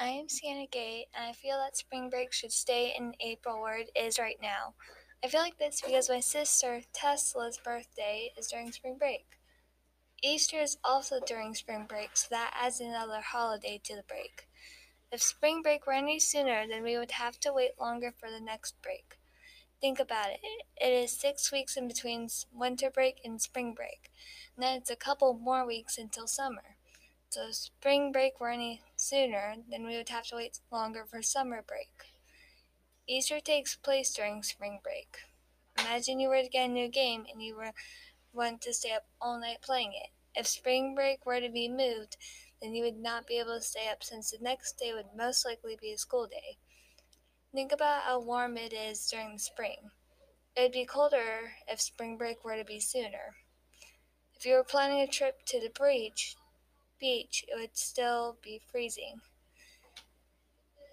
I am Sienna Gay, and I feel that spring break should stay in April where it is right now. I feel like this because my sister Tesla's birthday is during spring break. Easter is also during spring break, so that adds another holiday to the break. If spring break were any sooner, then we would have to wait longer for the next break. Think about it. It is six weeks in between winter break and spring break. And then it's a couple more weeks until summer. So spring break were any sooner, then we would have to wait longer for summer break. Easter takes place during spring break. Imagine you were to get a new game and you were want to stay up all night playing it. If spring break were to be moved, then you would not be able to stay up since the next day would most likely be a school day. Think about how warm it is during the spring. It would be colder if spring break were to be sooner. If you were planning a trip to the beach, beach, it would still be freezing.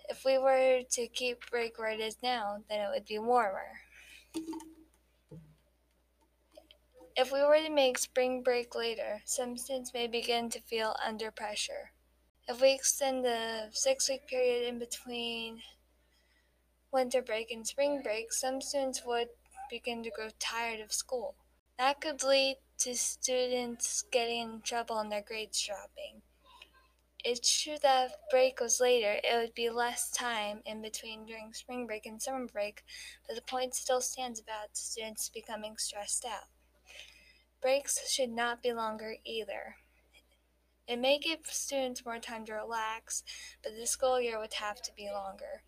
If we were to keep break where it is now, then it would be warmer. If we were to make spring break later, some students may begin to feel under pressure. If we extend the six week period in between winter break and spring break, some students would begin to grow tired of school. That could lead to students getting in trouble and their grades dropping. It's true that if break was later, it would be less time in between during spring break and summer break, but the point still stands about students becoming stressed out. Breaks should not be longer either. It may give students more time to relax, but the school year would have to be longer.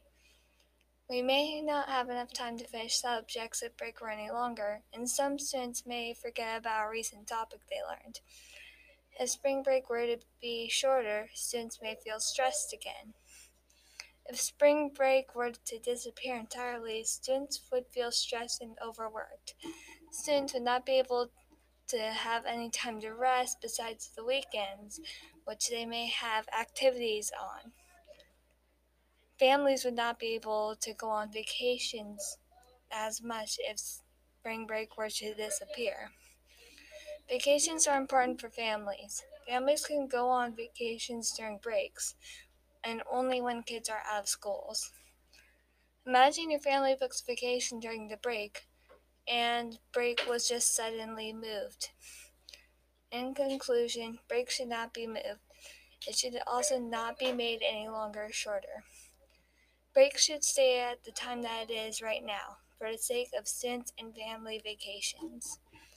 We may not have enough time to finish subjects if break were any longer, and some students may forget about a recent topic they learned. If spring break were to be shorter, students may feel stressed again. If spring break were to disappear entirely, students would feel stressed and overworked. Students would not be able to have any time to rest besides the weekends, which they may have activities on. Families would not be able to go on vacations as much if spring break were to disappear. Vacations are important for families. Families can go on vacations during breaks and only when kids are out of schools. Imagine your family books vacation during the break and break was just suddenly moved. In conclusion, break should not be moved. It should also not be made any longer or shorter. Break should stay at the time that it is right now, for the sake of students and family vacations.